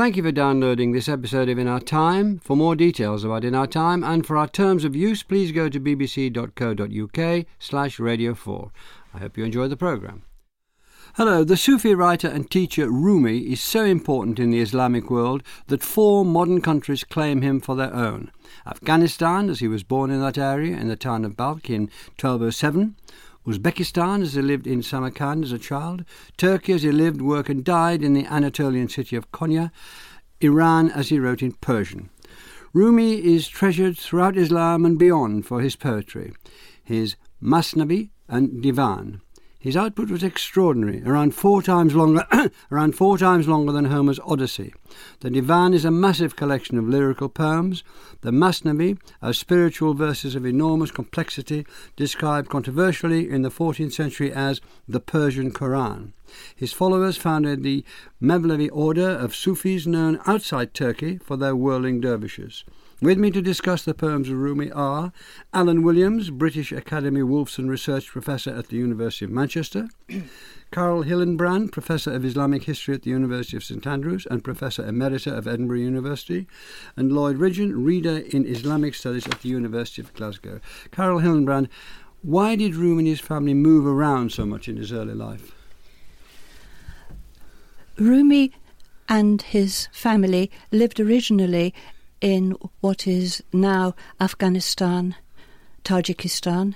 Thank you for downloading this episode of In Our Time. For more details about In Our Time and for our terms of use, please go to bbc.co.uk slash radio 4. I hope you enjoy the programme. Hello, the Sufi writer and teacher Rumi is so important in the Islamic world that four modern countries claim him for their own. Afghanistan, as he was born in that area in the town of Balkh in 1207, Uzbekistan, as he lived in Samarkand as a child, Turkey, as he lived, worked, and died in the Anatolian city of Konya, Iran, as he wrote in Persian. Rumi is treasured throughout Islam and beyond for his poetry, his Masnavi and Divan. His output was extraordinary, around four times longer, around four times longer than Homer's Odyssey. The Divan is a massive collection of lyrical poems. The Masnavi are spiritual verses of enormous complexity, described controversially in the 14th century as the Persian Quran. His followers founded the Mevlevi order of Sufis known outside Turkey for their whirling dervishes. With me to discuss the poems of Rumi are Alan Williams, British Academy Wolfson Research Professor at the University of Manchester, Carole Hillenbrand, Professor of Islamic History at the University of St Andrews and Professor Emerita of Edinburgh University, and Lloyd Ridgeon, Reader in Islamic Studies at the University of Glasgow. Carole Hillenbrand, why did Rumi and his family move around so much in his early life? Rumi and his family lived originally in what is now Afghanistan, Tajikistan,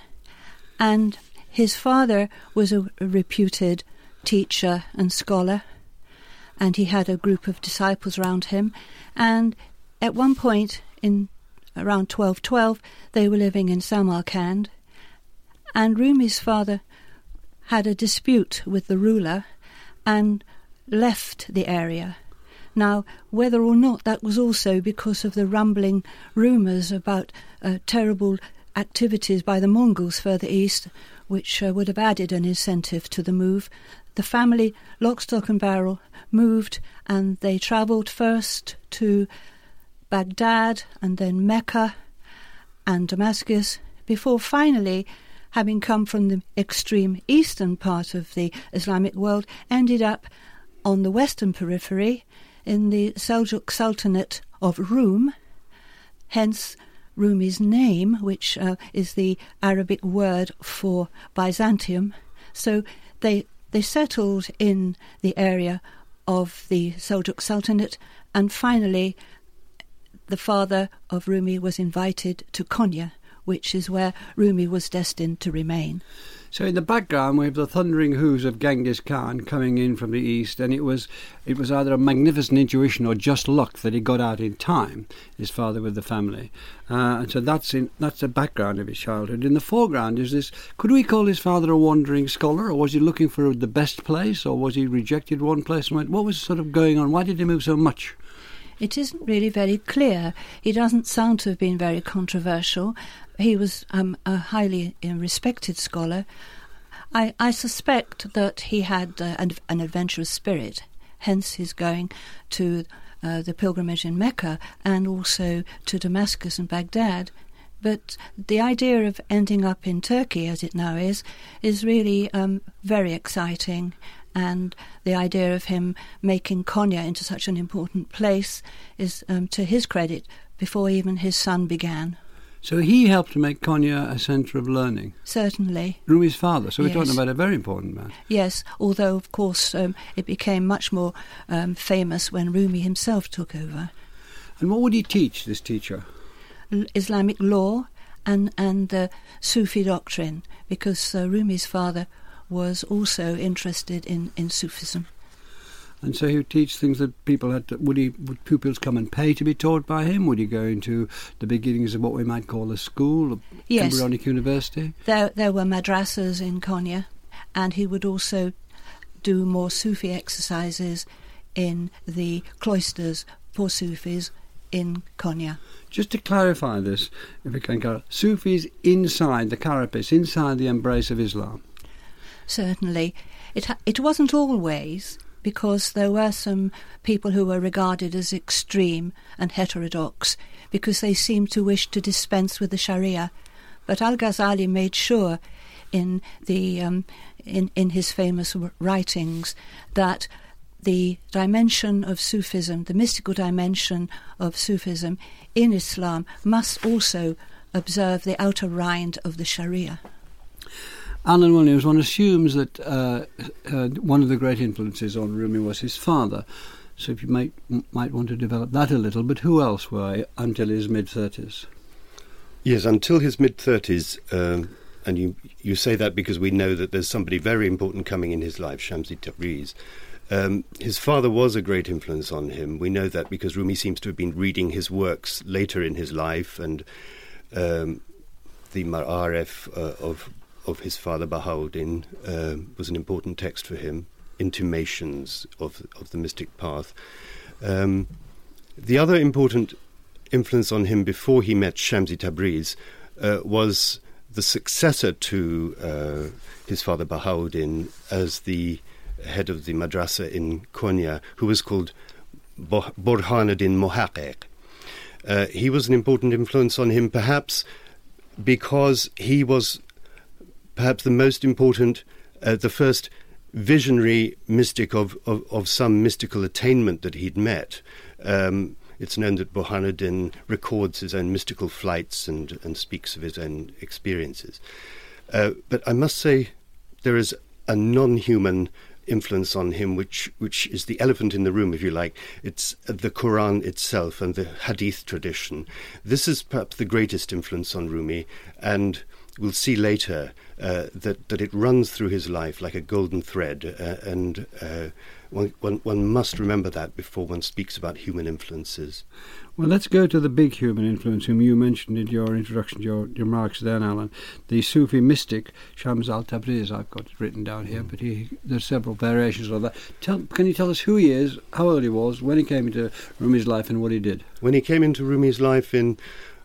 and his father was a, reputed teacher and scholar, and he had a group of disciples around him. And at one point in around 1212, they were living in Samarkand, and Rumi's father had a dispute with the ruler and left the area now, whether or not that was also because of the rumbling rumours about uh, terrible activities by the Mongols further east, which uh, would have added an incentive to the move, the family, lock, stock, and barrel, moved and they travelled first to Baghdad and then Mecca and Damascus before finally having come from the extreme eastern part of the Islamic world, ended up on the western periphery in the Seljuk Sultanate of Rum, hence Rumi's name, which uh, is the Arabic word for Byzantium. So they they settled in the area of the Seljuk Sultanate, and finally, the father of Rumi was invited to Konya, which is where Rumi was destined to remain. So in the background we have the thundering hoofs of Genghis Khan coming in from the east, and it was it was either a magnificent intuition or just luck that he got out in time. His father with the family, uh, and so that's in that's the background of his childhood. In the foreground is this: could we call his father a wandering scholar, or was he looking for the best place, or was he rejected one place and went? What was sort of going on? Why did he move so much? It isn't really very clear. He doesn't sound to have been very controversial, he was um, a highly uh, respected scholar. I, I suspect that he had uh, an, an, adventurous spirit, hence his going to uh, the pilgrimage in Mecca and also to Damascus and Baghdad. But the idea of ending up in Turkey, as it now is, is really um, very exciting. And the idea of him making Konya into such an important place is, um, to his credit, before even his son began. So he helped to make Konya a centre of learning. Certainly. Rumi's father. So we're talking about a very important man. Yes, although of course um, it became much more um, famous when Rumi himself took over. And what would he teach? This teacher. Islamic law and and the Sufi doctrine, because uh, Rumi's father was also interested in in Sufism. And so he would teach things that people had. To, would he? Would pupils come and pay to be taught by him? Would he go into the beginnings of what we might call a school, a yes. embryonic university? There, there were madrasas in Konya, and he would also do more Sufi exercises in the cloisters for Sufis in Konya. Just to clarify this, if we can, go, Sufis inside the carapace, inside the embrace of Islam. Certainly, it it wasn't always because there were some people who were regarded as extreme and heterodox because they seemed to wish to dispense with the Sharia. But Al Ghazali made sure in the um, in in his famous writings that the dimension of Sufism, the mystical dimension of Sufism in Islam, must also observe the outer rind of the Sharia. Alan Williams, one assumes that uh, uh, one of the great influences on Rumi was his father. So if you might might want to develop that a little, but who else were until his mid thirties? Yes, until his mid thirties, um, and you you say that because we know that there's somebody very important coming in his life, Shamsi Tabriz. Um, his father was a great influence on him. We know that because Rumi seems to have been reading his works later in his life, and um, the Ma'arif uh, of of his father Bahauddin uh, was an important text for him. Intimations of of the mystic path. Um, the other important influence on him before he met Shamsi Tabriz uh, was the successor to uh, his father Bahauddin as the head of the madrasa in Konya, who was called Burhanuddin Mohaqiq. Uh, he was an important influence on him, perhaps because he was perhaps the most important, uh, the first visionary mystic of, of, of, some mystical attainment that he'd met. Um, it's known that Burhanuddin records his own mystical flights and, and speaks of his own experiences. Uh, but I must say, there is a non human influence on him, which, which is the elephant in the room, if you like. It's the Quran itself and the Hadith tradition. This is perhaps the greatest influence on Rumi, and we'll see later uh, that, that it runs through his life like a golden thread, uh, and uh, one, one, one must remember that before one speaks about human influences. Well, let's go to the big human influence whom you mentioned in your introduction to your, your remarks then, Alan. The Sufi mystic Shams al Tabriz. I've got it written down here, mm. but he, there's several variations of that. Tell, can you tell us who he is, how old he was, when he came into Rumi's life, and what he did? When he came into Rumi's life in,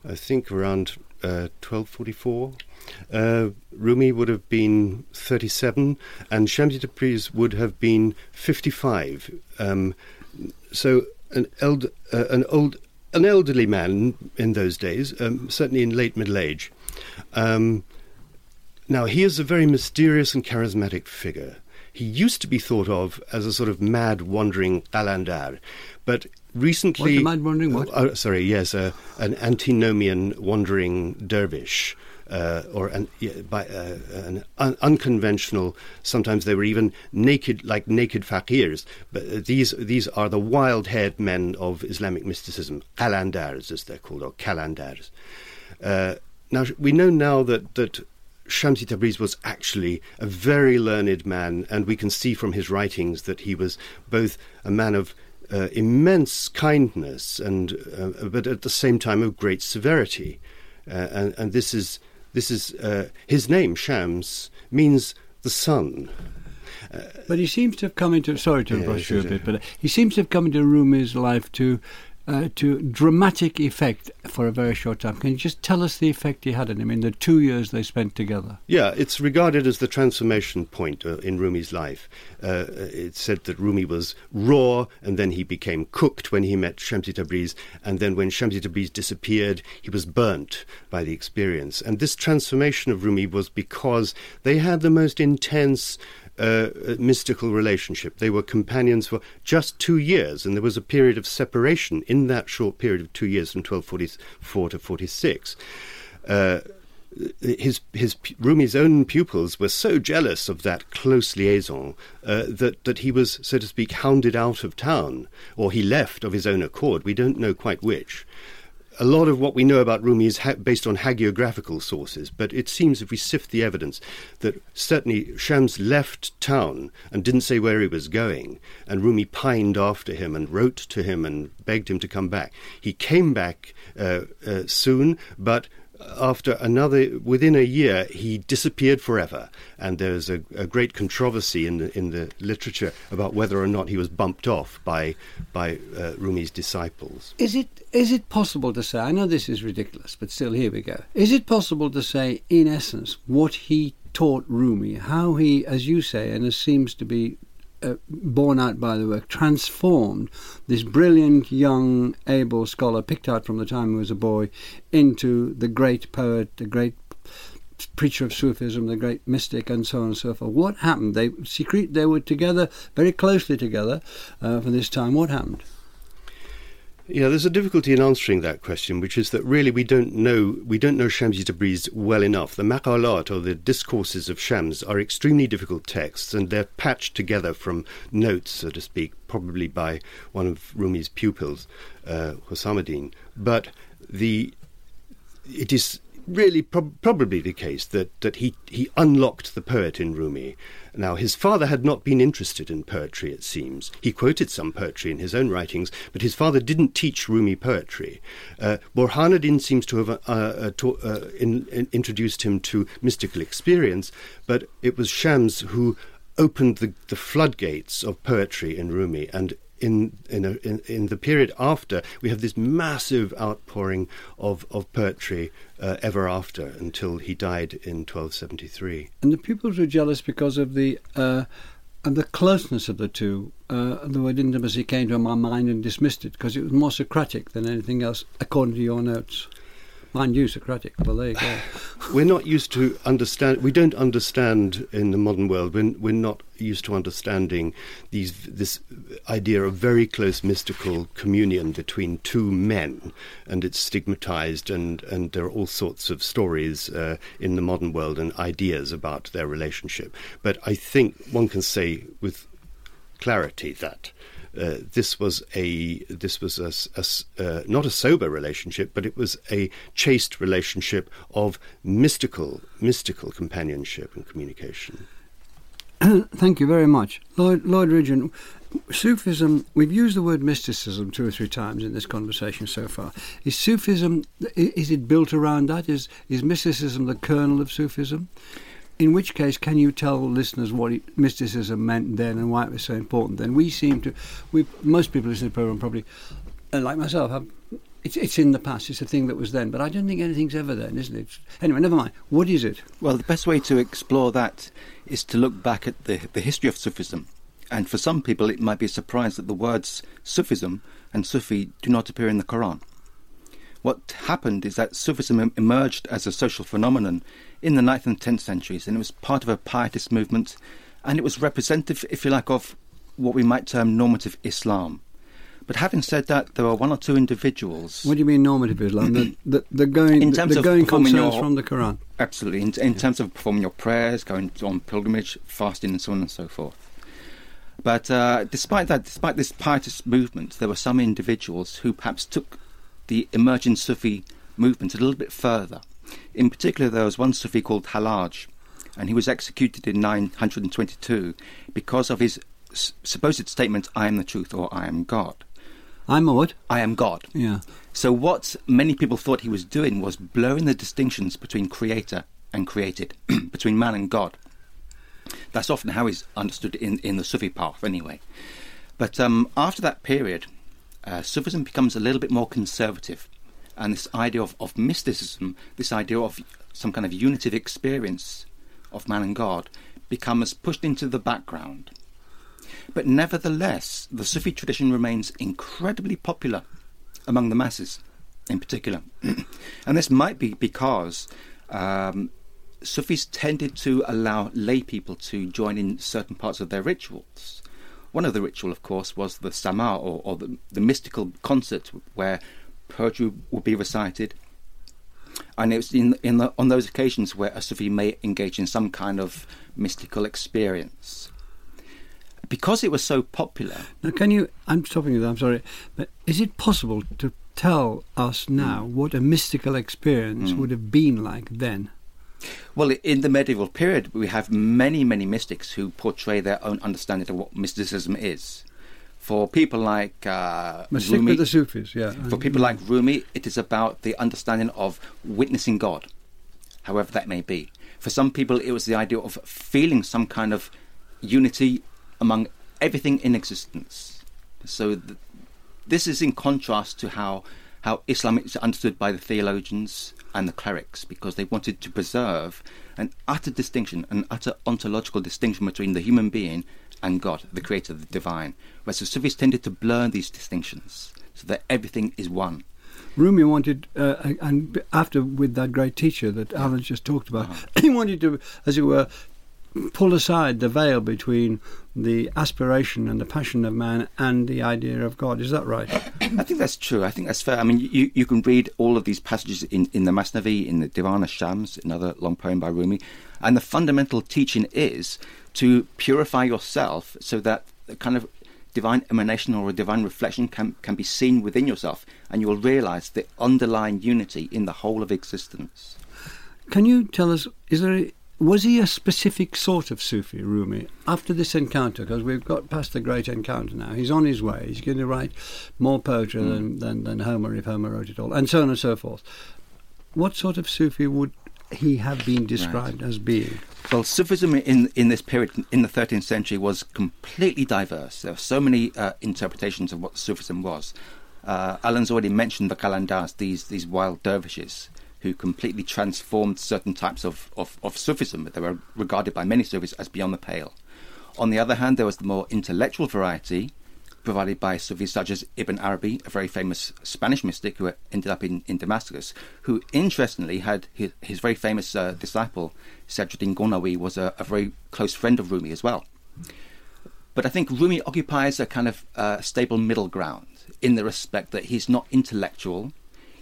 I think, around uh, 1244, uh, Rumi would have been 37 and Shamsi Tabriz would have been 55. Um, so an, eld, uh, an old an elderly man in those days, um, certainly in late middle age. Um, now, he is a very mysterious and charismatic figure. He used to be thought of as a sort of mad, wandering qalandar, but recently. What, mad wandering what? Uh, sorry, yes, uh, an antinomian wandering dervish uh, or an, by, uh, an un- unconventional. Sometimes they were even naked, like naked fakirs. But uh, these these are the wild-haired men of Islamic mysticism, qalandars as they're called, or kalandars. Uh, now we know now that that. Shamsi Tabriz was actually a very learned man, and we can see from his writings that he was both a man of uh, immense kindness and, uh, but at the same time of great severity. Uh, and, and, this is this is uh, his name, Shams, means the sun. Uh, but he seems to have come into. Sorry to yeah, rush you a bit, but he seems to have come into Rumi's life to uh, to dramatic effect for a very short time. Can you just tell us the effect he had on him in the two years they spent together? Yeah, it's regarded as the transformation point uh, in Rumi's life. Uh, it's said that Rumi was raw, and then he became cooked when he met Shamsi Tabriz, and then when Shamsi Tabriz disappeared, he was burnt by the experience. And this transformation of Rumi was because they had the most intense mystical relationship. They were companions for just two years, and there was a period of separation in that short period of two years from 1244 to 46. Uh, his his Rumi's own pupils were so jealous of that close liaison uh, that that he was, so to speak, hounded out of town, or he left of his own accord. We don't know quite which a lot of what we know about Rumi is ha- based on hagiographical sources, but it seems if we sift the evidence that certainly Shams left town and didn't say where he was going, and Rumi pined after him and wrote to him and begged him to come back. He came back uh, uh, soon, but after another, within a year, he disappeared forever, and there's a, a, great controversy in the in the literature about whether or not he was bumped off by by uh, Rumi's disciples. Is it is it possible to say? I know this is ridiculous, but still, here we go. Is it possible to say, in essence, what he taught Rumi, how he, as you say, and as seems to be uh, borne out by the work, transformed this brilliant, young, able scholar, picked out from the time he was a boy, into the great poet, the great preacher of Sufism, the great mystic, and so on and so forth. What happened? They secret. They were together very closely together uh, for this time. What happened? Yeah, there's a difficulty in answering that question, which is that really we don't know we don't know Shamsi Tabriz well enough. The maqalat or the discourses of Shams are extremely difficult texts, and they're patched together from notes, so to speak, probably by one of Rumi's pupils, uh, Husamuddin. But the it is really prob- probably the case that, that he, he unlocked the poet in Rumi. Now, his father had not been interested in poetry, it seems. He quoted some poetry in his own writings, but his father didn't teach Rumi poetry. Uh, Burhanuddin seems to have uh, uh, ta- uh, in, in introduced him to mystical experience, but it was Shams who opened the, the floodgates of poetry in Rumi and in in, a, in, in the period after, we have this massive outpouring of of poetry uh, ever after until he died in 1273. And the pupils were jealous because of the. Uh, and the closeness of the two, uh, the word intimacy came to my mind and dismissed it because it was more Socratic than anything else, according to your notes. Mind you, Socratic. Well, there you go. we're not used to understand. We don't understand in the modern world. We're, we're not used to understanding these this idea of very close mystical communion between two men, and it's stigmatized. And and there are all sorts of stories uh, in the modern world and ideas about their relationship. But I think one can say with clarity that uh, this was a this was a, a uh, not a sober relationship, but it was a chaste relationship of mystical mystical companionship and communication. Thank you very much, Lloyd Lloyd Ridgeon. Sufism, we've used the word mysticism two or three times in this conversation so far. Is Sufism, is it built around that? Is, is mysticism the kernel of Sufism? In which case, can you tell listeners what it, mysticism meant then and why it was so important then? We seem to, we most people listening to the program probably, uh, like myself, have, it's, it's in the past. It's a thing that was then, but I don't think anything's ever then, isn't it? Anyway, never mind. What is it? Well, the best way to explore that is to look back at the the history of Sufism, and for some people, it might be a surprise that the words Sufism and Sufi do not appear in the Quran. What happened is that Sufism emerged as a social phenomenon in the 9th and 10th centuries, and it was part of a pietist movement, and it was representative, if you like, of what we might term normative Islam. But having said that, there were one or two individuals. What do you mean normative Islam? the, the, the going, in terms the, the going concerns your, from the Quran. Absolutely, in, in yeah. terms of performing your prayers, going on pilgrimage, fasting, and so on and so forth. But uh, despite that, despite this pietist movement, there were some individuals who perhaps took the emerging Sufi movement a little bit further. In particular, there was one Sufi called Hallaj, and he was executed in 922 because of his s- supposed statement, I am the truth or I am God. I'm what? I am God. Yeah. So, what many people thought he was doing was blurring the distinctions between creator and created, between man and God. That's often how he's understood in, in the Sufi path, anyway. But um, after that period, uh, Sufism becomes a little bit more conservative and this idea of, of mysticism, this idea of some kind of unitive experience of man and God, becomes pushed into the background. But nevertheless, the Sufi tradition remains incredibly popular among the masses, in particular. and this might be because um, Sufis tended to allow lay people to join in certain parts of their rituals. One of the ritual, of course, was the sama, or, or the, the mystical concert where poetry would be recited. And it was in, in the, on those occasions where a Sufi may engage in some kind of mystical experience. Because it was so popular. Now, can you? I'm stopping you there, I'm sorry. But is it possible to tell us now mm. what a mystical experience mm. would have been like then? Well, in the medieval period, we have many, many mystics who portray their own understanding of what mysticism is. For people like uh, Rumi, the Sufis, yeah. For people like Rumi, it is about the understanding of witnessing God, however that may be. For some people, it was the idea of feeling some kind of unity among everything in existence. So th- this is in contrast to how how Islam is understood by the theologians and the clerics, because they wanted to preserve an utter distinction, an utter ontological distinction between the human being and God, the creator, the divine. Whereas the Sufis tended to blur these distinctions so that everything is one. Rumi wanted, uh, and after with that great teacher that Alan just talked about, Uh-huh. he wanted to, as it were, pull aside the veil between the aspiration and the passion of man and the idea of God. Is that right? I think that's true. I think that's fair. I mean, you, you can read all of these passages in, in the Masnavi, in the Divan Shams, another long poem by Rumi, and the fundamental teaching is to purify yourself so that the kind of divine emanation or a divine reflection can, can be seen within yourself, and you will realize the underlying unity in the whole of existence. Can you tell us, is there a, was he a specific sort of Sufi, Rumi, after this encounter? Because we've got past the great encounter now. He's on his way. He's going to write more poetry than, than, than Homer, if Homer wrote it all, and so on and so forth. What sort of Sufi would he have been described as being? Well, Sufism in in this period in the 13th century was completely diverse. There were so many uh, interpretations of what Sufism was. Uh, Alan's already mentioned the Kalandars, these these wild dervishes who completely transformed certain types of, of, of Sufism, they were regarded by many Sufis as beyond the pale. On the other hand, there was the more intellectual variety provided by Sufis such as Ibn Arabi, a very famous Spanish mystic who ended up in, in Damascus, who interestingly had his, his very famous uh, disciple, Sadruddin Qunawi, was a, a, very close friend of Rumi as well. But I think Rumi occupies a kind of uh, stable middle ground in the respect that he's not intellectual,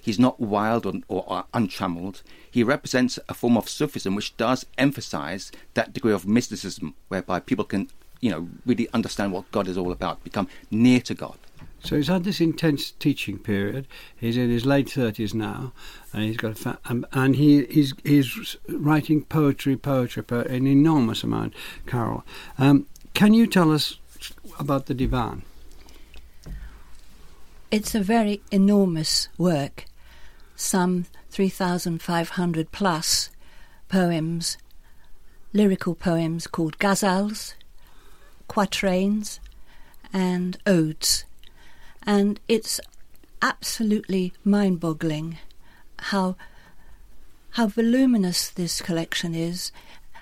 he's not wild or, or untrammeled. He represents a form of Sufism which does emphasize that degree of mysticism whereby people can you know, really understand what God is all about, become near to God. So he's had this intense teaching period. He's in his late thirties now, and he's got a fa- um, and he he's he's writing poetry, poetry, po- an enormous amount. Carole, um, can you tell us about the divan? It's a very enormous work, some three thousand five hundred plus poems, lyrical poems called ghazals quatrains and odes. And it's absolutely mind boggling how how voluminous this collection is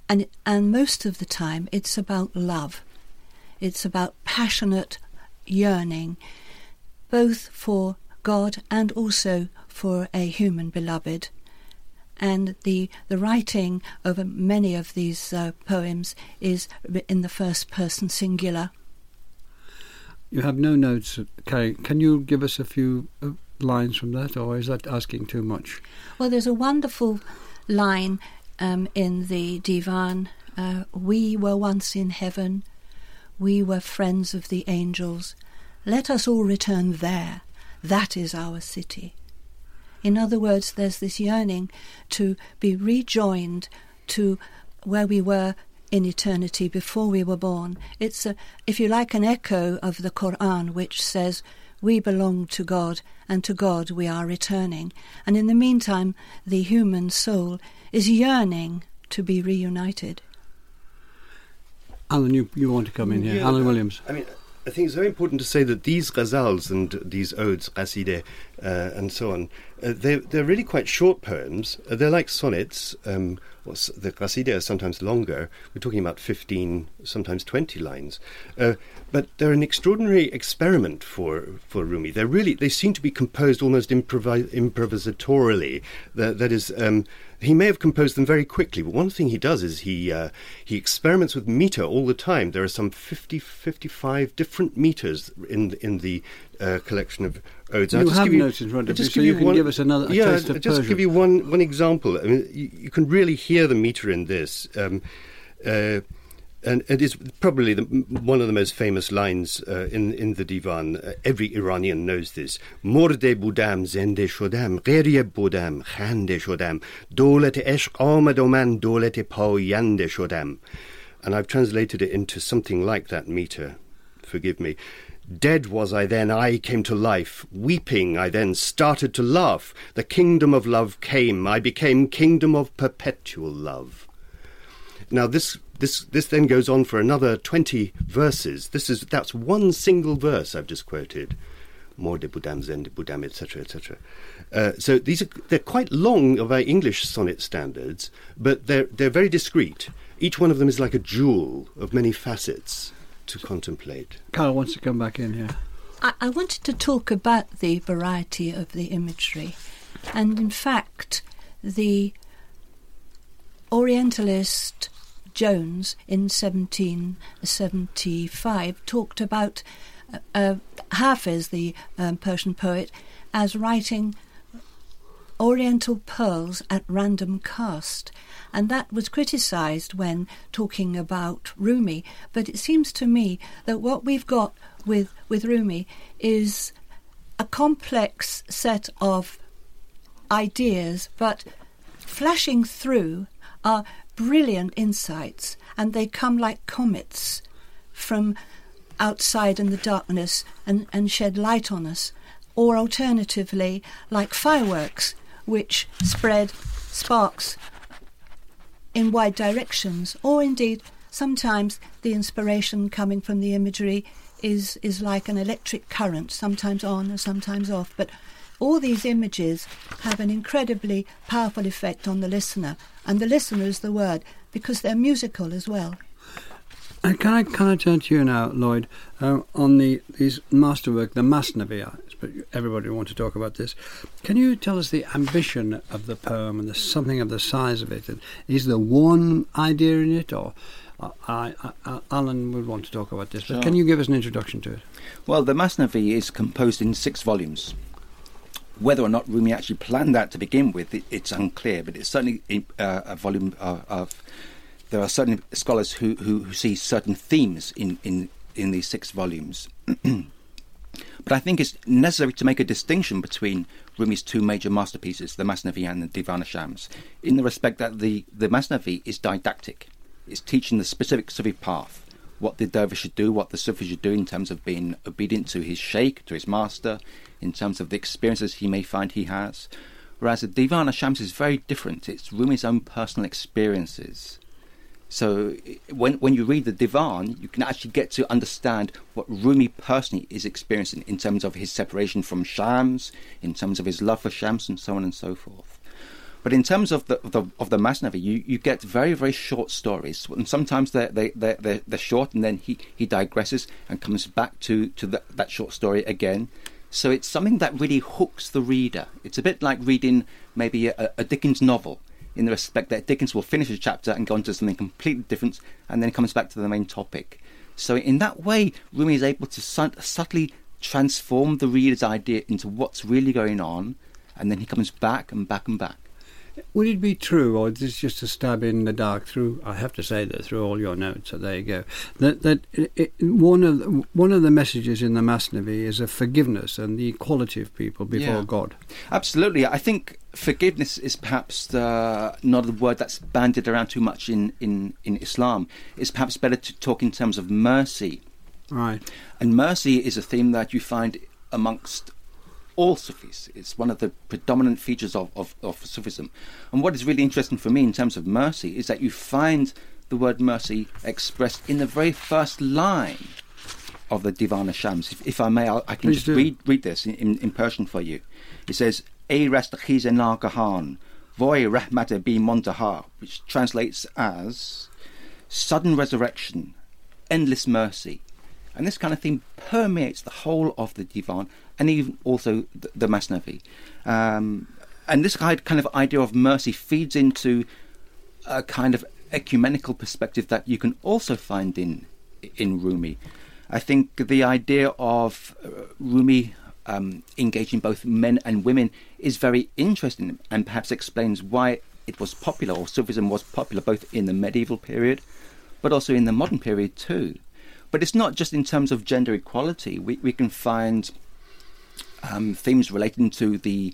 and and most of the time it's about love. It's about passionate yearning both for God and also for a human beloved and the the writing of many of these uh, poems is in the first person singular. You have no notes, Carrie. Can you give us a few uh, lines from that, or is that asking too much? Well, there's a wonderful line um, in the Divan. Uh, we were once in heaven. We were friends of the angels. Let us all return there. That is our city. In other words, there's this yearning to be rejoined to where we were in eternity before we were born. It's, a, if you like, an echo of the Quran, which says, We belong to God, and to God we are returning. And in the meantime, the human soul is yearning to be reunited. Alan, you, you want to come in here? Yeah, Alan Williams. I mean, I think it's very important to say that these ghazals and these odes, qasideh, uh, and so on, uh, they're, they're really quite short poems. Uh, they're like sonnets. Um, the qasideh are sometimes longer. We're talking about 15, sometimes 20 lines. Uh, but they're an extraordinary experiment for, for Rumi. They're really, they seem to be composed almost improvi- improvisatorily. That, that is, um, he may have composed them very quickly, but one thing he does is he uh, he experiments with meter all the time. There are some 50, 55 different meters in in the uh, collection of odes. You have give you, notes in front of just you, so you can one- give us another- yeah, taste of just Persian. give you one one example. I mean, you, you can really hear the meter in this. Um, uh, and it is probably the, one of the most famous lines uh, in in the divan. Uh, every Iranian knows this. Morde budam, zende shodam, gherye budam, khande shodam, dolet ishq amad man dolet payande shodam. And I've translated it into something like that meter. Forgive me. Dead was I then, I came to life. Weeping, I then started to laugh. The kingdom of love came. I became kingdom of perpetual love. Now this this this then goes on for another twenty verses. This is that's one single verse I've just quoted. More de Budam Zen de Budam, etc., etc. Uh, so these are they're quite long of our English sonnet standards, but they're they're very discreet. Each one of them is like a jewel of many facets to contemplate. Carl wants to come back in here. I, I wanted to talk about the variety of the imagery, and in fact, the Orientalist Jones in 1775 talked about uh, uh, Hafiz, the um, Persian poet, as writing Oriental pearls at random cast. And that was criticised when talking about Rumi. But it seems to me that what we've got with, with Rumi is a complex set of ideas, but flashing through are brilliant insights, and they come like comets from outside in the darkness and, and shed light on us, or alternatively, like fireworks which spread sparks in wide directions, or indeed sometimes the inspiration coming from the imagery is is like an electric current, sometimes on and sometimes off. But all these images have an incredibly powerful effect on the listener, and the listener is the word because they're musical as well. And can I can I turn to you now, Lloyd, uh, on the these masterwork, the Masnavi? But everybody want to talk about this. Can you tell us the ambition of the poem and the, something of the size of it? And is there one idea in it, or uh, I, I, Alan would want to talk about this? But sure. can you give us an introduction to it? Well, the Masnavi is composed in six volumes. Whether or not Rumi actually planned that to begin with, it, it's unclear. But it's certainly uh, a volume of, of there are certain scholars who, who, who see certain themes in, in, in these six volumes. but I think it's necessary to make a distinction between Rumi's two major masterpieces, the Masnavi and the Divan Shams, in the respect that the, the Masnavi is didactic. It's teaching the specific Sufi path, what the dervish should do, what the Sufi should do in terms of being obedient to his sheikh, to his master, in terms of the experiences he may find he has. Whereas the Divan Shams is very different. It's Rumi's own personal experiences so when when you read the Divan, you can actually get to understand what Rumi personally is experiencing in terms of his separation from Shams, in terms of his love for Shams, and so on and so forth. But in terms of the, the of the Masnavi, you, you get very very short stories, and sometimes they're they they they're, they're short, and then he, he digresses and comes back to to the, that short story again. So it's something that really hooks the reader. It's a bit like reading maybe a, a Dickens novel in the respect that Dickens will finish a chapter and go on to something completely different and then comes back to the main topic. So, in that way, Rumi is able to subtly transform the reader's idea into what's really going on, and then he comes back and back and back. Would it be true, or is this just a stab in the dark through? I have to say that through all your notes. So there you go. That that it, one of the, one of the messages in the Masnavi is of forgiveness and the equality of people before yeah. God. Absolutely, I think forgiveness is perhaps the, not a word that's bandied around too much in, in, in Islam. It's perhaps better to talk in terms of mercy. Right. And mercy is a theme that you find amongst all Sufis. It's one of the predominant features of, of, of Sufism. And what is really interesting for me in terms of mercy is that you find the word mercy expressed in the very first line of the Divan Shams. If, if I may, I'll, i can Please just read, read this in, in, in, Persian for you. It says, Ey rastakhiz nagahan, voy rahmat bi montaha, which translates as sudden resurrection, endless mercy. And this kind of thing permeates the whole of the Divan and even also the, the Masnavi. Um, and this kind of idea of mercy feeds into a kind of ecumenical perspective that you can also find in in Rumi. I think the idea of uh, Rumi um, engaging both men and women is very interesting and perhaps explains why it was popular or Sufism was popular both in the medieval period but also in the modern period too. But it's not just in terms of gender equality. We, we can find um, themes relating to the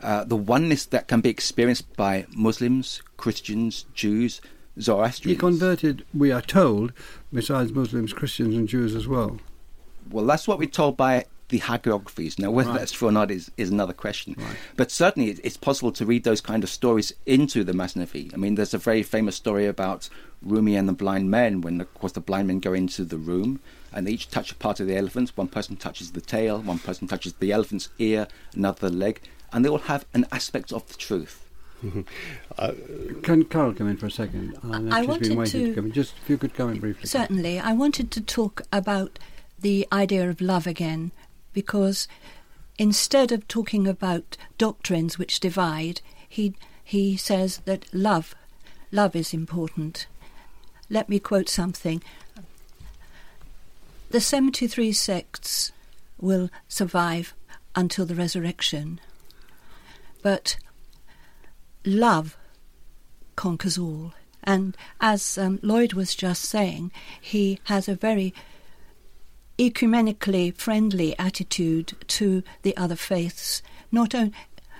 uh, the oneness that can be experienced by Muslims, Christians, Jews, Zoroastrians. He converted, we are told, besides Muslims, Christians, and Jews as well. Well, that's what we're told by the hagiographies. Now, whether right. that's true or not is, is another question. Right. But certainly, it's possible to read those kind of stories into the Masnavi. I mean, there's a very famous story about Rumi and the blind men when, of course, the blind men go into the room and they each touch a part of the elephant. One person touches the tail, one person touches the elephant's ear, another leg, and they all have an aspect of the truth. uh, Can Carole come in for a second? Uh, I wanted to, to come in. Just if you could come in briefly. Certainly. I wanted to talk about the idea of love again because instead of talking about doctrines which divide, he he says that love love is important. Let me quote something. The 73 sects will survive until the resurrection. But love conquers all. And as um, Lloyd was just saying, he has a very ecumenically friendly attitude to the other faiths, not only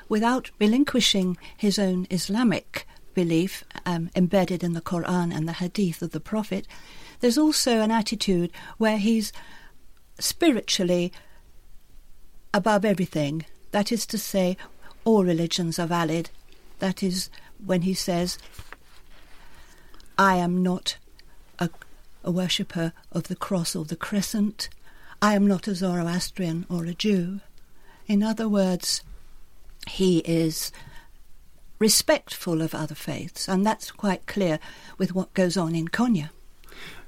without relinquishing his own Islamic belief um, embedded in the Quran and the Hadith of the Prophet. There's also an attitude where he's spiritually above everything. That is to say, all religions are valid. That is when he says, I am not a, a worshipper of the cross or the crescent. I am not a Zoroastrian or a Jew. In other words, he is respectful of other faiths, and that's quite clear with what goes on in Konya.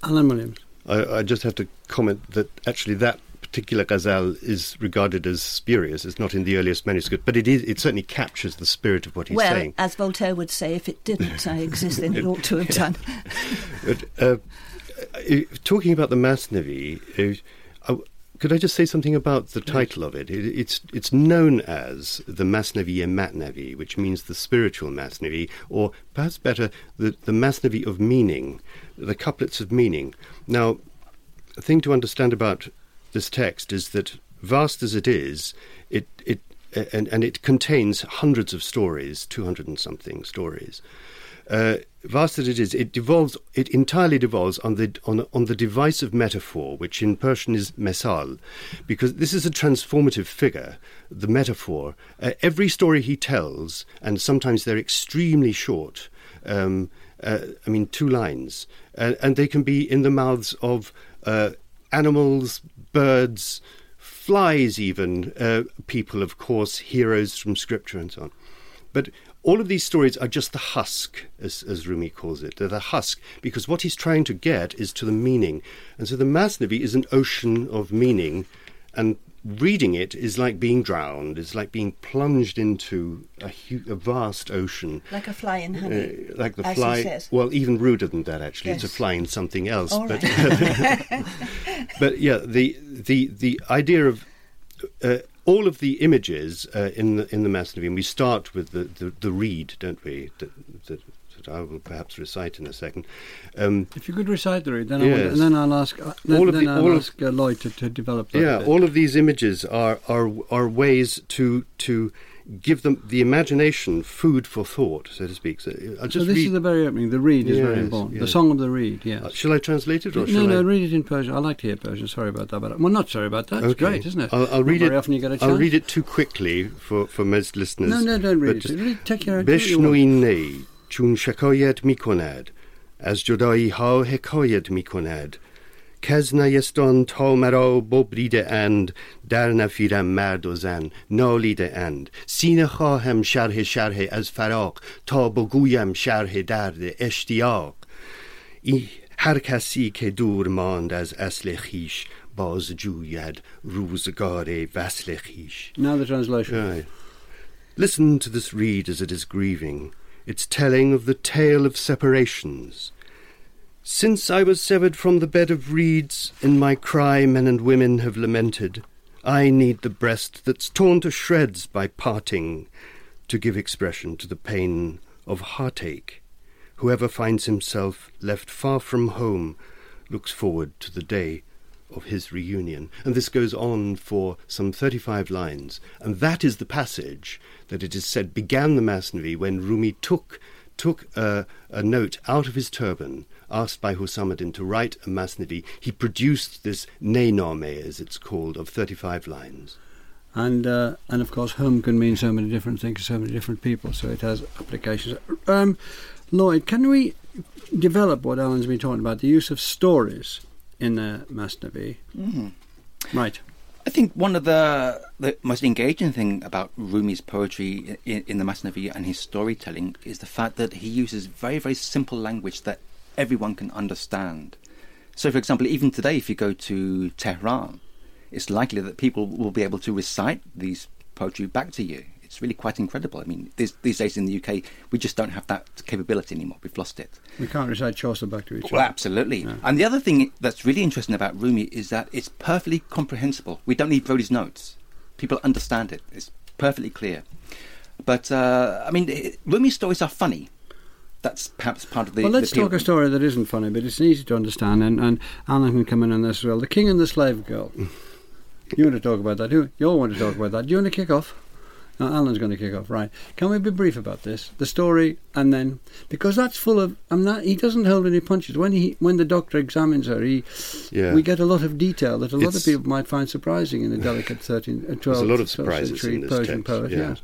Alan Williams. I, I just have to comment that actually that particular ghazal is regarded as spurious. It's not in the earliest manuscript, but it is. It certainly captures the spirit of what he's well, saying. as Voltaire would say, if it didn't exist, then it ought to have done. But, uh, talking about the Masnavi, uh, could I just say something about the title of it? it it's it's known as the Masnavi Ma'navi, which means the spiritual Masnavi, or perhaps better, the, the Masnavi of meaning, the couplets of meaning. Now, a thing to understand about this text is that, vast as it is, it it and, and it contains hundreds of stories, two hundred and something stories. Uh, vast as it is, it devolves. It entirely devolves on the on on the device of metaphor, which in Persian is mesal, because this is a transformative figure. The metaphor. Uh, every story he tells, and sometimes they're extremely short. Um, uh, I mean, two lines, uh, and they can be in the mouths of uh, animals, birds, flies, even uh, people, of course, heroes from scripture, and so on. But all of these stories are just the husk, as, as Rumi calls it. They're the husk, because what he's trying to get is to the meaning. And so the Masnavi is an ocean of meaning, and reading it is like being drowned. It's like being plunged into a, hu- a vast ocean. Like a fly in honey. Uh, like the fly. Well, even ruder than that, actually. It's a fly in something else. All but, right. but yeah, the the the idea of uh, all of the images uh, in the in the Masnavi, and we start with the, the, the reed, don't we? That, that, that I will perhaps recite in a second. Um, If you could recite the reed, then, I Yes. and then I'll ask, uh, then, All of the- I'll all ask uh, Lloyd to, to develop that. yeah, all of these images are are are ways to to give them the imagination food for thought, so to speak. So uh, So this reed. is the very opening. The reed is very Yes, important. The song of the reed, yes. uh, shall I translate it or no, no, I? read it in Persian. I like to hear Persian. Sorry about that. But well, not sorry about that. It's great, isn't it? I'll, I'll read very it. often you get a I'll read it too quickly for, for most listeners. No, no, don't read but it. Read, take your do چون شکایت می کند از جدایی ها حکایت می کند کز نیستان تا مرا ببریده اند در نفیرم مرد و زن نالیده اند سینه خواهم شرح شرح از فراق تا بگویم شرح درد اشتیاق ای هر کسی که دور ماند از اصل خیش باز جوید روزگار وصل خیش Now the translation. Right. Listen to this reed as it is grieving. It's telling of the tale of separations. Since I was severed from the bed of reeds, in my cry men and women have lamented. I need the breast that's torn to shreds by parting to give expression to the pain of heartache. Whoever finds himself left far from home looks forward to the day of his reunion. And this goes on for some 35 lines. And that is the passage that it is said began the Masnavi when Rumi took, took a, a note out of his turban, asked by Husamuddin to write a Masnavi. He produced this Neyname, as it's called, of 35 lines. And uh, and of course, home can mean so many different things to so many different people. So it has applications. Um, Lloyd, can we develop what Alan's been talking about? The use of stories in the Masnavi. Mhm. Right. I think one of the the most engaging thing about Rumi's poetry in, in the Masnavi and his storytelling is the fact that he uses very very simple language that everyone can understand. So, for example, even today, if you go to Tehran, it's likely that people will be able to recite these poetry back to you. It's really quite incredible. I mean, these, these days in the UK, we just don't have that capability anymore. We've lost it. We can't recite Chaucer back to each other. Well, absolutely. Yeah. And the other thing that's really interesting about Rumi is that it's perfectly comprehensible. We don't need Brody's notes. People understand it. It's perfectly clear. But uh, I mean, it- Rumi's stories are funny. That's perhaps part of the. well, let's the talk a story that isn't funny, but it's easy to understand, and, and Alan can come in on this as well. The King and the Slave Girl. you want to talk about that? You, you all want to talk about that. Do you want to kick off? No, Alan's going to kick off, right? Can we be brief about this? The story, and then because that's full of. I'm not. He doesn't hold any punches. When he when the doctor examines her, he Yeah. we get a lot of detail that a lot of people might find surprising in a delicate 13, uh, 12th, There's a lot of surprises century in this Persian text, poet. yeah. Yes.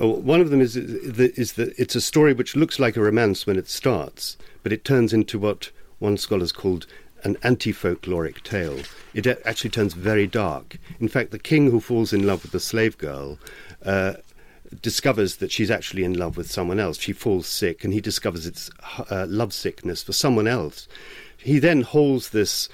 Oh, one of them is that, is that it's a story which looks like a romance when it starts, but it turns into what one scholar's called an anti-folkloric tale. It actually turns very dark. In fact, the king who falls in love with the slave girl uh, discovers that she's actually in love with someone else. She falls sick, and he discovers it's uh, love sickness for someone else. He then hauls this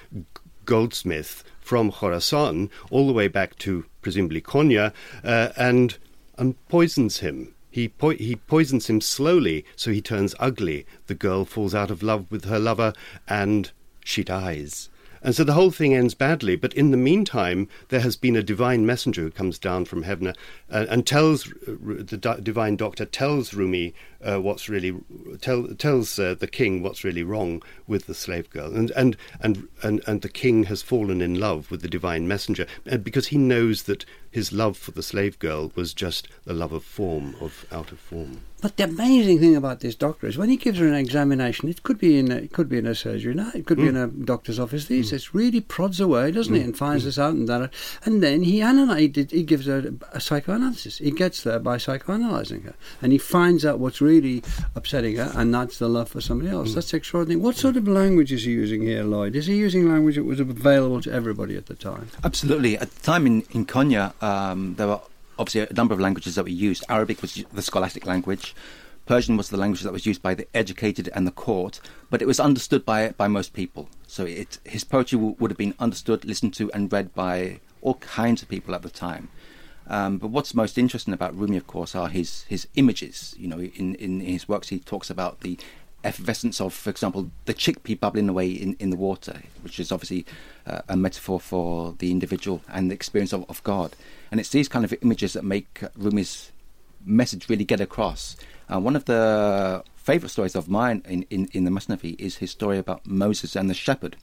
goldsmith from Khorasan all the way back to presumably Konya, uh, and and poisons him. He po- he poisons him slowly, so he turns ugly. The girl falls out of love with her lover, and she dies. And so the whole thing ends badly. But in the meantime, there has been a divine messenger who comes down from heaven uh, and tells uh, the di- divine doctor tells Rumi uh, what's really tell, tells uh, the king what's really wrong with the slave girl, and and and and and the king has fallen in love with the divine messenger, and because he knows that his love for the slave girl was just the love of form, of out of form. But the amazing thing about this doctor is when he gives her an examination, it could be in a, it could be in a surgery now, it could be in a doctor's office. These it really prods away, doesn't he, and finds this out and that, and then he analyzes. He gives her a psychoanalysis. He gets there by psychoanalyzing her, and he finds out what's really upsetting her, and that's the love for somebody else. That's extraordinary. What sort of language is he using here, Lloyd? Is he using language that was available to everybody at the time? Absolutely. At the time in, in Konya, um, there were obviously a number of languages that were used. Arabic was the scholastic language. Persian was the language that was used by the educated and the court, but it was understood by by most people. So it, his poetry w- would have been understood, listened to, and read by all kinds of people at the time. Um, but what's most interesting about Rumi, of course, are his his images. You know, in, in his works, he talks about the effervescence of, for example, the chickpea bubbling away in, in the water, which is obviously uh, a metaphor for the individual and the experience of, of God. And it's these kind of images that make Rumi's message really get across. Uh, one of the favourite stories of mine in, in, in the Masnavi is his story about Moses and the shepherd.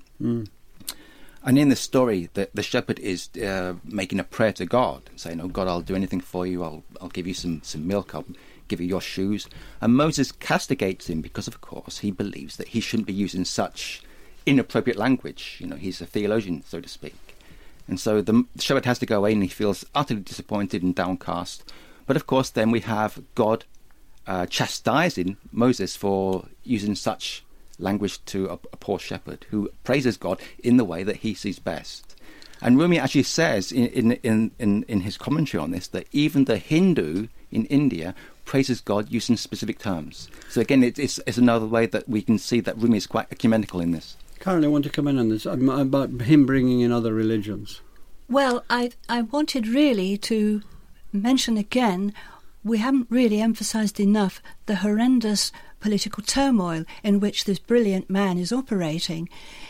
And in the story, the, the shepherd is uh, making a prayer to God, saying, "Oh God, I'll do anything for you. I'll I'll give you some some milk. I'll give you your shoes." And Moses castigates him because, of course, he believes that he shouldn't be using such inappropriate language. You know, he's a theologian, so to speak. And so the, the shepherd has to go away, and he feels utterly disappointed and downcast. But of course, then we have God uh, chastising Moses for using such language to a, a poor shepherd who praises God in the way that he sees best. And Rumi actually says in, in, in, in, in his commentary on this that even the Hindu in India praises God using specific terms. So again, it, it's, it's another way that we can see that Rumi is quite ecumenical in this. Carole, I want to come in on this about him bringing in other religions. Well, I I wanted really to mention again we haven't really emphasized enough the horrendous political turmoil in which this brilliant man is operating.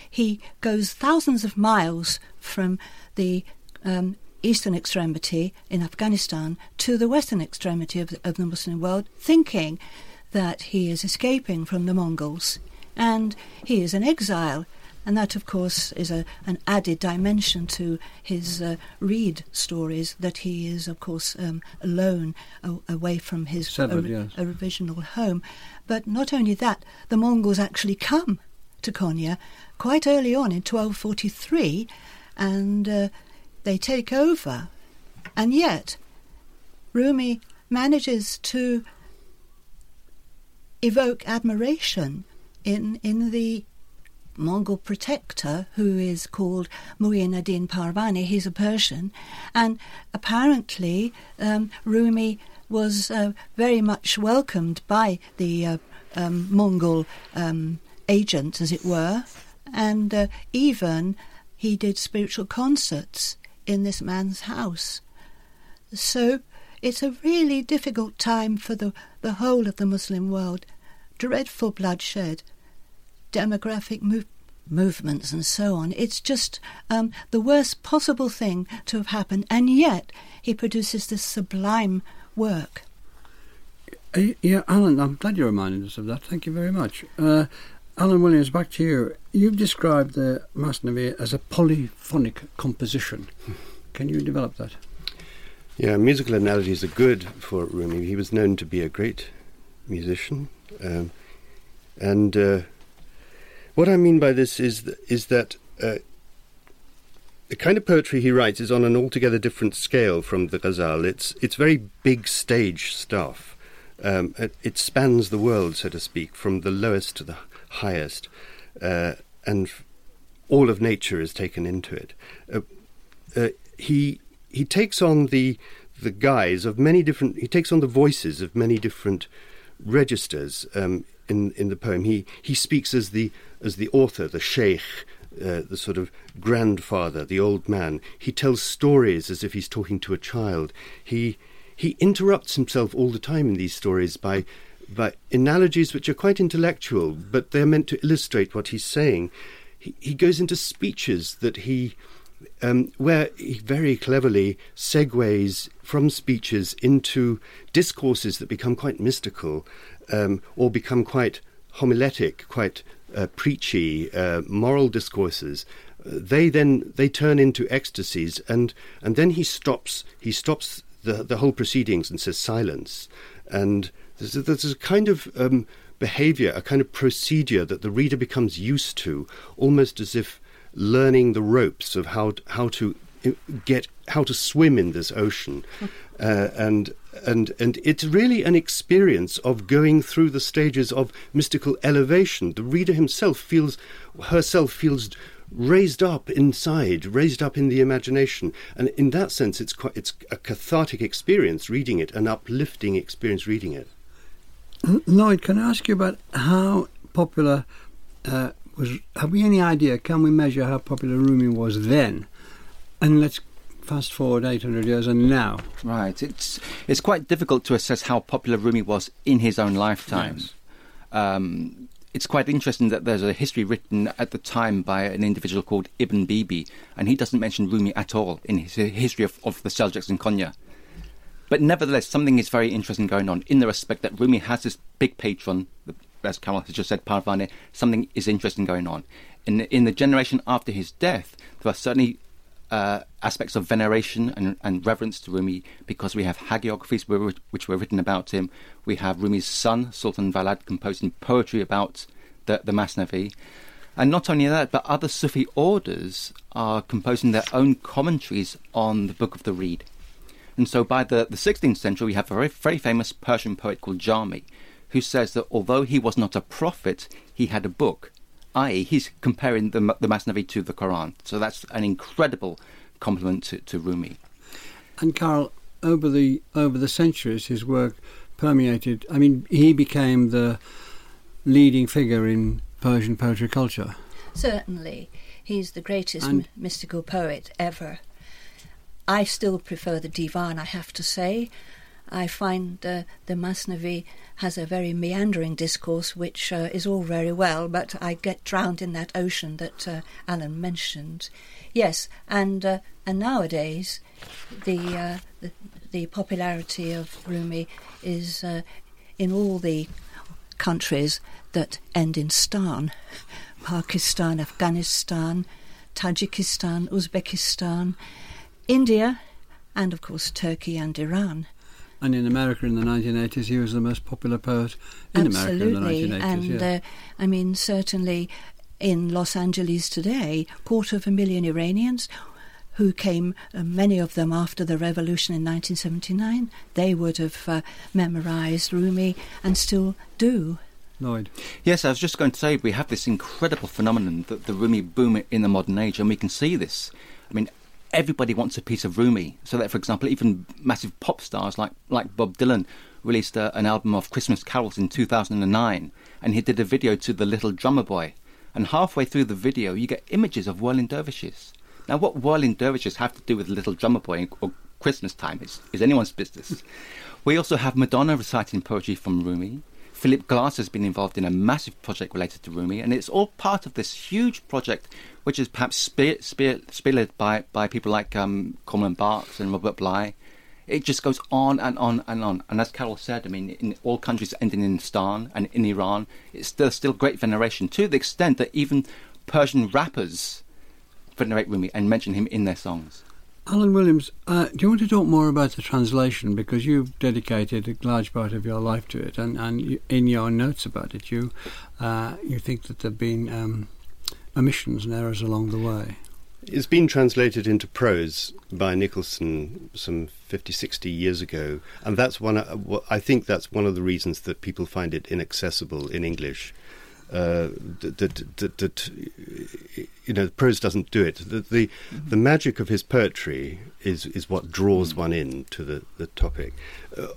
He goes thousands of miles from the um, eastern extremity in Afghanistan to the western extremity of the, of the Muslim world, thinking that he is escaping from the Mongols. And he is an exile. And that, of course, is a, an added dimension to his uh, Reed stories that he is, of course, um, alone a- away from his Severed, ori- yes. original home. But not only that, the Mongols actually come to Konya quite early on in 1243 and uh, they take over. And yet, Rumi manages to evoke admiration in, in the Mongol protector, who is called Muin ad-Din Parvani. He's a Persian, and apparently um, Rumi was uh, very much welcomed by the uh, um, Mongol um, agent, as it were, and uh, even he did spiritual concerts in this man's house. So it's a really difficult time for the, the whole of the Muslim world. Dreadful bloodshed, demographic move, movements, and so on. It's just um, the worst possible thing to have happened, and yet he produces this sublime work. Uh, yeah, Alan, I'm glad you reminded us of that. Thank you very much. Uh, Alan Williams, back to you. You've described the Masnavi as a polyphonic composition. Can you develop that? Yeah, musical analogies are good for Rumi. He was known to be a great musician. Um, and uh, what I mean by this is, th- is that uh, the kind of poetry he writes is on an altogether different scale from the Ghazal. It's, it's very big stage stuff. Um, it, it, spans the world, so to speak, from the lowest to the highest. Uh, and all of nature is taken into it. Uh, uh, he he takes on the the guise of many different. He takes on the voices of many different registers um, in in the poem. He he speaks as the as the author, the sheikh, uh, the sort of grandfather, the old man. He tells stories as if he's talking to a child. He he interrupts himself all the time in these stories by by analogies which are quite intellectual, but they're meant to illustrate what he's saying. He, he goes into speeches that he, um, where he very cleverly segues from speeches into discourses that become quite mystical um, or become quite homiletic, quite uh, preachy, uh, moral discourses. they then they turn into ecstasies, and and then he stops. He stops the the whole proceedings and says silence, and there's a, there's a kind of um, behavior, a kind of procedure that the reader becomes used to, almost as if learning the ropes of how how to uh, get how to swim in this ocean, uh, and and and it's really an experience of going through the stages of mystical elevation. The reader himself feels herself feels raised up inside, raised up in the imagination, and in that sense, it's quite it's a cathartic experience reading it, an uplifting experience reading it. Lloyd, can I ask you about how popular uh, was? Have we any idea? Can we measure how popular Rumi was then? And let's fast forward 800 years and now. Right. It's it's quite difficult to assess how popular Rumi was in his own lifetime. Yes. Um, it's quite interesting that there's a history written at the time by an individual called Ibn Bibi, and he doesn't mention Rumi at all in his history of, of the Seljuks and Konya. But nevertheless, something is very interesting going on in the respect that Rumi has this big patron, as Carole has just said, Parvane. Something is interesting going on. In the, in the generation after his death, there are certainly uh, aspects of veneration and, and, reverence to Rumi because we have hagiographies which were written about him. We have Rumi's son, Sultan Valad, composing poetry about the, the Masnavi. And not only that, but other Sufi orders are composing their own commentaries on the Book of the Reed. And so by the, the 16th century, we have a very, very famous Persian poet called Jami, who says that although he was not a prophet, he had a book, i.e., he's comparing the, the Masnavi to the Quran. So that's an incredible compliment to, to Rumi. And Carole, over the over the centuries, his work permeated. I mean, he became the leading figure in Persian poetry culture. Certainly, he's the greatest m- mystical poet ever. I still prefer the Divan, I have to say. I find uh, the Masnavi has a very meandering discourse, which uh, is all very well, but I get drowned in that ocean that uh, Alan mentioned. Yes, and uh, and nowadays, the, uh, the, the popularity of Rumi is uh, in all the countries that end in stan, Pakistan, Afghanistan, Tajikistan, Uzbekistan. India, and of course Turkey and Iran. And in America in the 1980s, he was the most popular poet in Absolutely. America in the 1980s. And yeah. uh, I mean, certainly in Los Angeles today, quarter of a million Iranians who came, uh, many of them after the revolution in 1979, they would have uh, memorized Rumi and still do. Lloyd. Yes, I was just going to say we have this incredible phenomenon, the, the Rumi boom in the modern age, and we can see this. I mean, everybody wants a piece of Rumi. So that, for example, even massive pop stars like like Bob Dylan released a, an album of Christmas carols in 2009, and he did a video to the Little Drummer Boy. And halfway through the video, you get images of whirling dervishes. Now, what whirling dervishes have to do with Little Drummer Boy or Christmas time is, is anyone's business. we also have Madonna reciting poetry from Rumi. Philip Glass has been involved in a massive project related to Rumi, and it's all part of this huge project, which is perhaps spear, spear, spearled by, by people like um, Barks and Robert Bly. It just goes on and on and on. And as Carole said, I mean, in all countries ending in Stan and in Iran, it's still, still great veneration to the extent that even Persian rappers venerate Rumi and mention him in their songs. Alan Williams, uh, do you want to talk more about the translation because you've dedicated a large part of your life to it, and, and you, in your notes about it, you uh, you think that there've been um, omissions and errors along the way. It's been translated into prose by Nicholson some 50, 60 years ago, and that's one. I think that's one of the reasons that people find it inaccessible in English uh, that, that, that, you know prose doesn't do it. The, the, mm-hmm. the magic of his poetry is is what draws mm. one in to the the topic. Uh,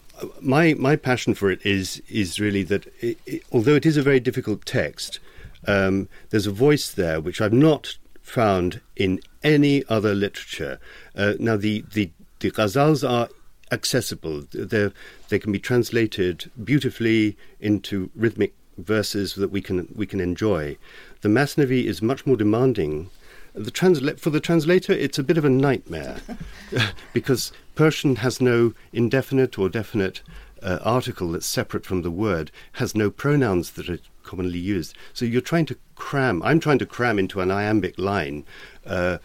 my my passion for it is is really that it, it, although it is a very difficult text, um, there's a voice there which I've not found in any other literature. Uh, now the the the ghazals are accessible. They they can be translated beautifully into rhythmic verses that we can we can enjoy. The Masnavi is much more demanding. The transla- for the translator, it's a bit of a nightmare because Persian has no indefinite or definite uh, article that's separate from the word, has no pronouns that are commonly used. So you're trying to cram. I'm trying to cram into an iambic line. Uh,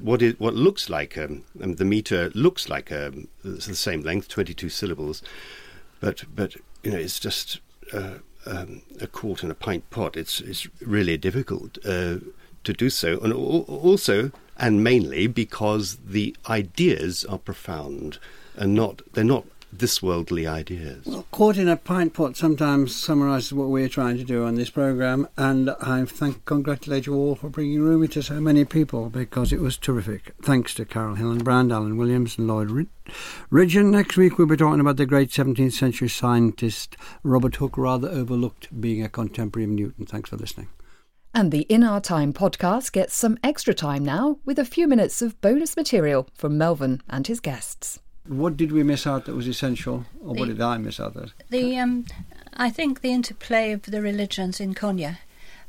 what is what looks like um, um, the meter looks like um, it's the same length, 22 syllables, but but you know it's just uh, um, a quart in a pint pot, it's it's really difficult uh, to do so, and also and mainly because the ideas are profound and not they're not this worldly ideas. Well, Quart in a Pint Pot sometimes summarises what we're trying to do on this programme, and I thank, congratulate you all for bringing Rumi to so many people because it was terrific. Thanks to Carole Hillenbrand, Alan Williams, and Lloyd Rid- Ridgeon. Next week we'll be talking about the great 17th century scientist Robert Hooke, rather overlooked being a contemporary of Newton. Thanks for listening. And the In Our Time podcast gets some extra time now with a few minutes of bonus material from Melvyn and his guests. What did we miss out that was essential, or the, what did I miss out that? The um, I think the interplay of the religions in Konya,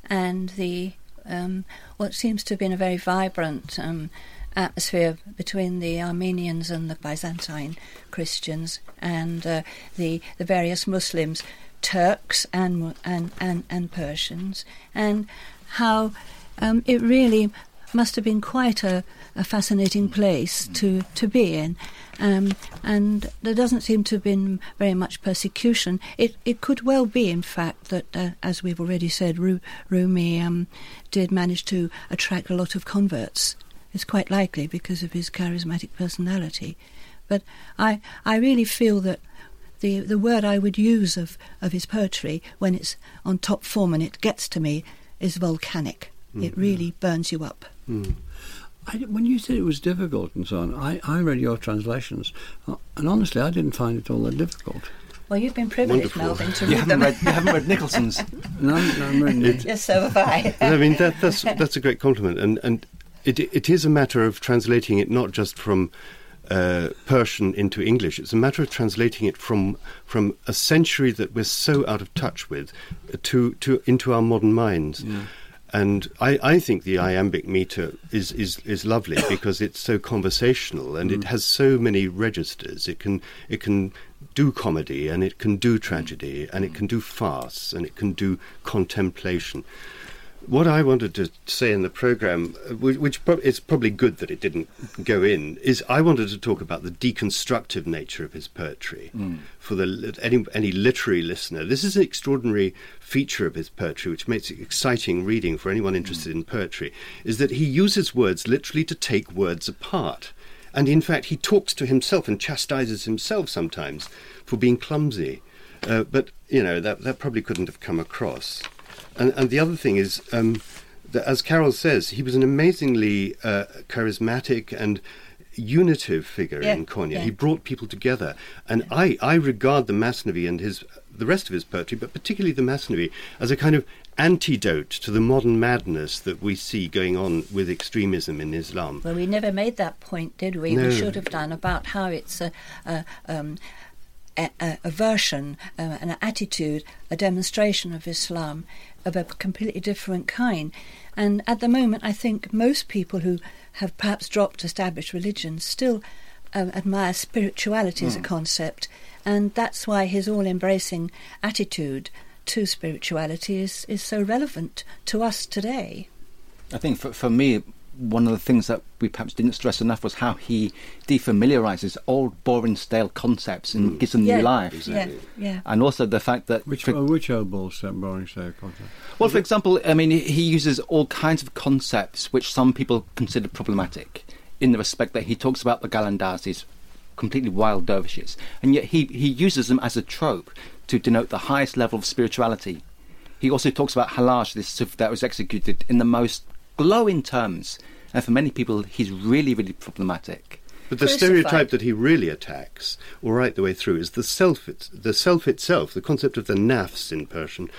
and the um, what seems to have been a very vibrant um, atmosphere between the Armenians and the Byzantine Christians, and uh, the the various Muslims, Turks and and and, and Persians, and how um, it really must have been quite a, a fascinating place to, to be in. Um, and there doesn't seem to have been very much persecution. It it could well be, in fact, that uh, as we've already said, Ru- Rumi um, did manage to attract a lot of converts. It's quite likely because of his charismatic personality. But I I really feel that the the word I would use of, of his poetry when it's on top form and it gets to me is volcanic. Mm. It really burns you up. Mm. I, when you said it was difficult and so on, I, I read your translations, uh, and honestly, I didn't find it all that difficult. Well, you've been privileged, Melvyn. to you read them. Read, you haven't read Nicholson's. no, no, I'm reading it. Yes, so have I. I mean, that, that's that's a great compliment, and and it it is a matter of translating it not just from uh, Persian into English. It's a matter of translating it from from a century that we're so out of touch with uh, to to into our modern minds. Yeah. And I, I, think the iambic meter is, is, is lovely because it's so conversational and mm. it has so many registers. It can it can do comedy and it can do tragedy and it can do farce and it can do contemplation what I wanted to say in the program, uh, which, which pro- it's probably good that it didn't go in, is I wanted to talk about the deconstructive nature of his poetry mm. for the any any literary listener. This is an extraordinary feature of his poetry, which makes it exciting reading for anyone interested mm. in poetry. Is that he uses words literally to take words apart, and in fact he talks to himself and chastises himself sometimes for being clumsy. Uh, but you know that that probably couldn't have come across. And, and the other thing is, um, that, as Carole says, he was an amazingly uh, charismatic and unitive figure yeah, in Konya. Yeah. He brought people together, and I, I regard the Masnavi and his the rest of his poetry, but particularly the Masnavi, as a kind of antidote to the modern madness that we see going on with extremism in Islam. Well, we never made that point, did we? No. We should have done about how it's a, a, um, a, a, a version, uh, an attitude, a demonstration of Islam of a completely different kind. And at the moment, I think most people who have perhaps dropped established religions still um, admire spirituality as a concept, and that's why his all-embracing attitude to spirituality is, is so relevant to us today. I think for, for me, one of the things that we perhaps didn't stress enough was how he defamiliarizes old, boring, stale concepts and gives them yeah, new life. Exactly. yeah, yeah. And also the fact that, Which, for- uh, which old boring stale concept? well, for example, I mean, he- he uses all kinds of concepts which some people consider problematic, in the respect that he talks about the Qalandaris, completely wild dervishes, and yet he, he uses them as a trope to denote the highest level of spirituality. He also talks about Hallaj, this Sufi that was executed in the most glowing terms, and for many people, he's really, really problematic. But the Crucified. stereotype that he really attacks, all right the way through, is the self. It's, the self itself, the concept of the nafs in Persian.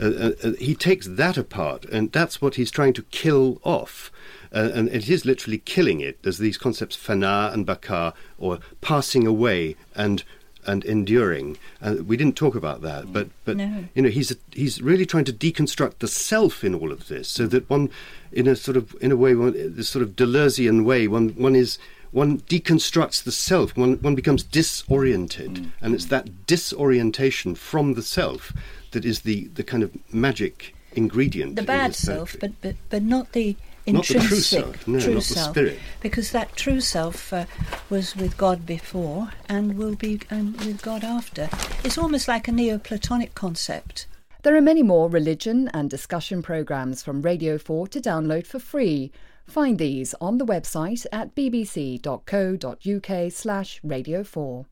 Uh, uh, uh, he takes that apart, and that's what he's trying to kill off. Uh, and it is literally killing it. There's these concepts fana and baqa, or passing away and and enduring. Uh, we didn't talk about that, mm. but but No. you know he's he's really trying to deconstruct the self in all of this, so that one, in a sort of in a way, one, uh, this sort of Deleuzean way, one one is one deconstructs the self. One one becomes disoriented, mm. and it's that disorientation from the self that is the the kind of magic ingredient. the bad self, but, but but not the Not the true self, no, true not the self, spirit. because that true self uh, was with God before and will be um, with God after. It's almost like a Neoplatonic concept. There are many more religion and discussion programmes from Radio 4 to download for free. Find these on the website at bbc.co.uk slash radio 4.